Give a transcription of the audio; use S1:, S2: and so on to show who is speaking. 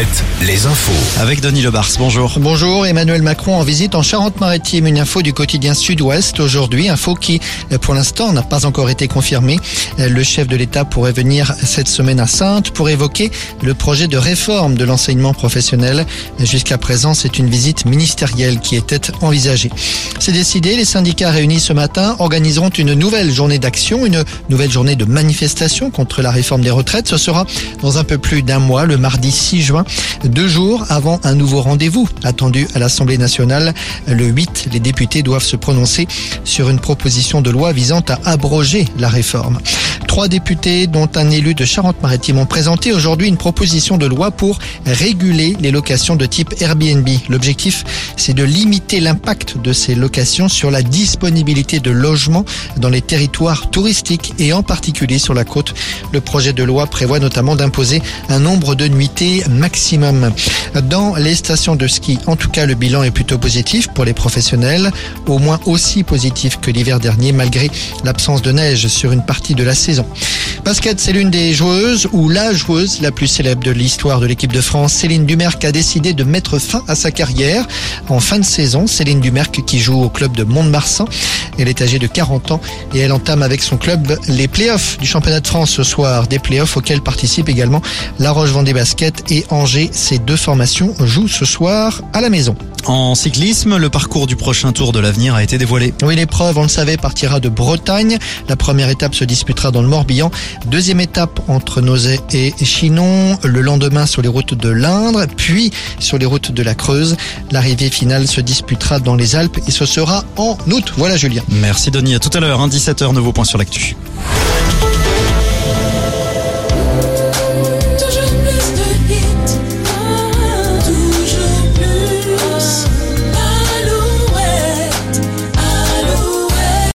S1: 7, les infos.
S2: Avec Denis Lebars, bonjour.
S3: Bonjour, Emmanuel Macron en visite en Charente-Maritime. Une info du quotidien Sud-Ouest aujourd'hui, info qui pour l'instant n'a pas encore été confirmée. Le chef de l'État pourrait venir cette semaine à Sainte pour évoquer le projet de réforme de l'enseignement professionnel. Jusqu'à présent, c'est une visite ministérielle qui était envisagée. C'est décidé, les syndicats réunis ce matin organiseront une nouvelle journée d'action, une nouvelle journée de manifestation contre la réforme des retraites. Ce sera dans un peu plus d'un mois, le mardi 6 juin, deux jours avant un nouveau rendez-vous attendu à l'Assemblée nationale. Le 8, les députés doivent se prononcer sur une proposition de loi visant à abroger la réforme. Trois députés, dont un élu de Charente-Maritime, ont présenté aujourd'hui une proposition de loi pour réguler les locations de type Airbnb. L'objectif, c'est de limiter l'impact de ces locations sur la disponibilité de logements dans les territoires touristiques et en particulier sur la côte. Le projet de loi prévoit notamment d'imposer un nombre de nuitées maximum. Dans les stations de ski, en tout cas, le bilan est plutôt positif pour les professionnels, au moins aussi positif que l'hiver dernier malgré l'absence de neige sur une partie de la saison. Basket, c'est l'une des joueuses ou la joueuse la plus célèbre de l'histoire de l'équipe de France. Céline Dumerc a décidé de mettre fin à sa carrière en fin de saison. Céline Dumerc qui joue au club de Mont-de-Marsan. Elle est âgée de 40 ans et elle entame avec son club les playoffs du championnat de France ce soir. Des playoffs auxquels participent également La Roche-Vendée Basket et Angers. Ces deux formations jouent ce soir à la maison.
S2: En cyclisme, le parcours du prochain Tour de l'avenir a été dévoilé.
S3: Oui, l'épreuve, on le savait, partira de Bretagne. La première étape se disputera dans le Morbihan. Deuxième étape entre Nozay et Chinon. Le lendemain sur les routes de l'Indre, puis sur les routes de la Creuse. L'arrivée finale se disputera dans les Alpes et ce sera en août. Voilà Julien.
S2: Merci Denis, à tout à l'heure, 17h, nouveau point sur l'actu.